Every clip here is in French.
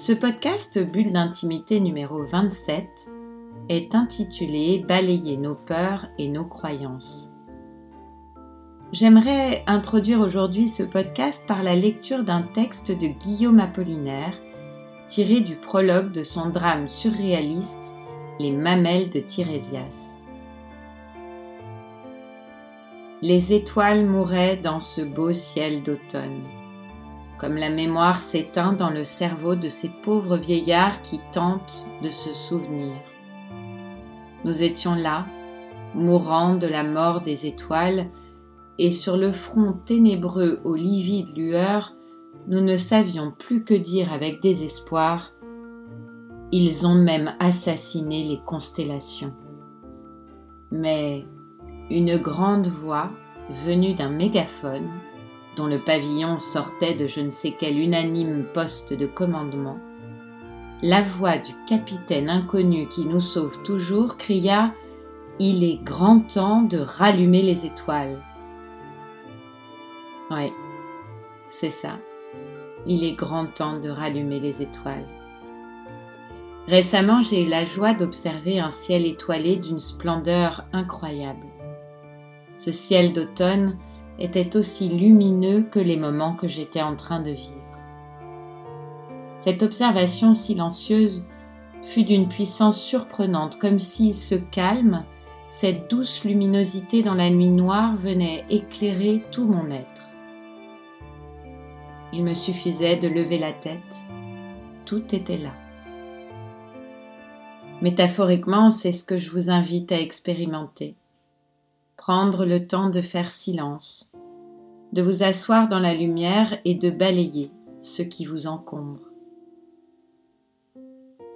Ce podcast Bulle d'intimité numéro 27 est intitulé Balayer nos peurs et nos croyances. J'aimerais introduire aujourd'hui ce podcast par la lecture d'un texte de Guillaume Apollinaire tiré du prologue de son drame surréaliste Les mamelles de Tirésias. Les étoiles mouraient dans ce beau ciel d'automne comme la mémoire s'éteint dans le cerveau de ces pauvres vieillards qui tentent de se souvenir. Nous étions là, mourant de la mort des étoiles, et sur le front ténébreux aux livides lueurs, nous ne savions plus que dire avec désespoir. Ils ont même assassiné les constellations. Mais une grande voix, venue d'un mégaphone, le pavillon sortait de je ne sais quel unanime poste de commandement, la voix du capitaine inconnu qui nous sauve toujours cria Il est grand temps de rallumer les étoiles. Oui, c'est ça. Il est grand temps de rallumer les étoiles. Récemment, j'ai eu la joie d'observer un ciel étoilé d'une splendeur incroyable. Ce ciel d'automne était aussi lumineux que les moments que j'étais en train de vivre. Cette observation silencieuse fut d'une puissance surprenante, comme si ce calme, cette douce luminosité dans la nuit noire venait éclairer tout mon être. Il me suffisait de lever la tête, tout était là. Métaphoriquement, c'est ce que je vous invite à expérimenter prendre le temps de faire silence, de vous asseoir dans la lumière et de balayer ce qui vous encombre.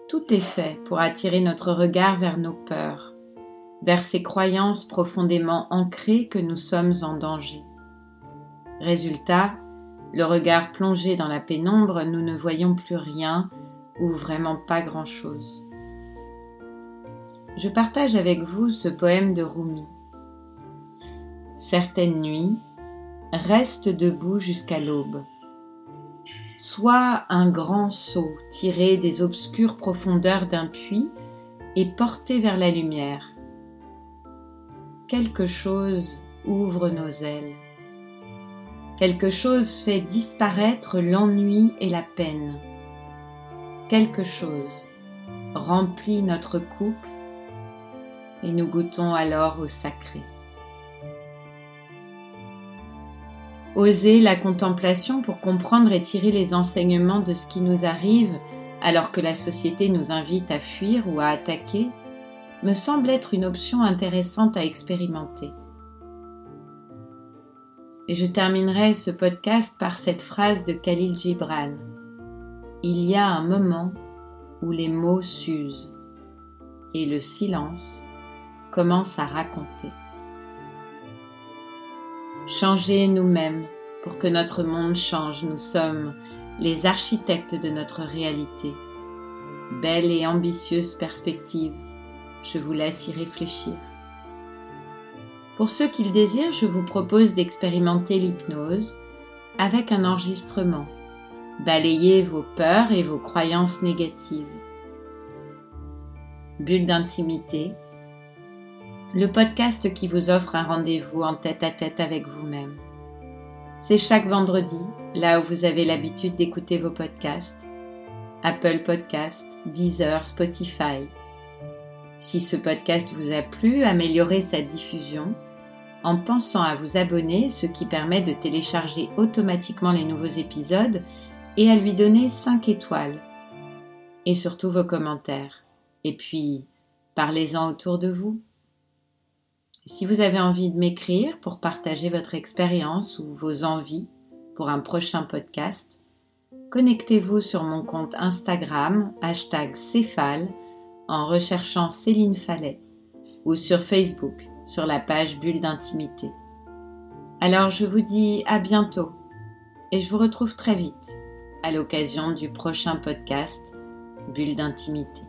Tout est fait pour attirer notre regard vers nos peurs, vers ces croyances profondément ancrées que nous sommes en danger. Résultat, le regard plongé dans la pénombre, nous ne voyons plus rien ou vraiment pas grand-chose. Je partage avec vous ce poème de Rumi certaines nuits, reste debout jusqu'à l'aube. Soit un grand saut tiré des obscures profondeurs d'un puits et porté vers la lumière. Quelque chose ouvre nos ailes. Quelque chose fait disparaître l'ennui et la peine. Quelque chose remplit notre coupe et nous goûtons alors au sacré. Oser la contemplation pour comprendre et tirer les enseignements de ce qui nous arrive alors que la société nous invite à fuir ou à attaquer me semble être une option intéressante à expérimenter. Et je terminerai ce podcast par cette phrase de Khalil Gibran. Il y a un moment où les mots s'usent et le silence commence à raconter changer nous-mêmes pour que notre monde change. Nous sommes les architectes de notre réalité. Belle et ambitieuse perspective, je vous laisse y réfléchir. Pour ceux qui le désirent, je vous propose d'expérimenter l'hypnose avec un enregistrement. Balayez vos peurs et vos croyances négatives. Bulle d'intimité, le podcast qui vous offre un rendez-vous en tête à tête avec vous-même. C'est chaque vendredi, là où vous avez l'habitude d'écouter vos podcasts. Apple Podcast, Deezer, Spotify. Si ce podcast vous a plu, améliorez sa diffusion en pensant à vous abonner, ce qui permet de télécharger automatiquement les nouveaux épisodes et à lui donner 5 étoiles. Et surtout vos commentaires. Et puis, parlez-en autour de vous. Si vous avez envie de m'écrire pour partager votre expérience ou vos envies pour un prochain podcast, connectez-vous sur mon compte Instagram, hashtag Céphale, en recherchant Céline Fallet, ou sur Facebook, sur la page Bulle d'intimité. Alors je vous dis à bientôt et je vous retrouve très vite à l'occasion du prochain podcast Bulle d'intimité.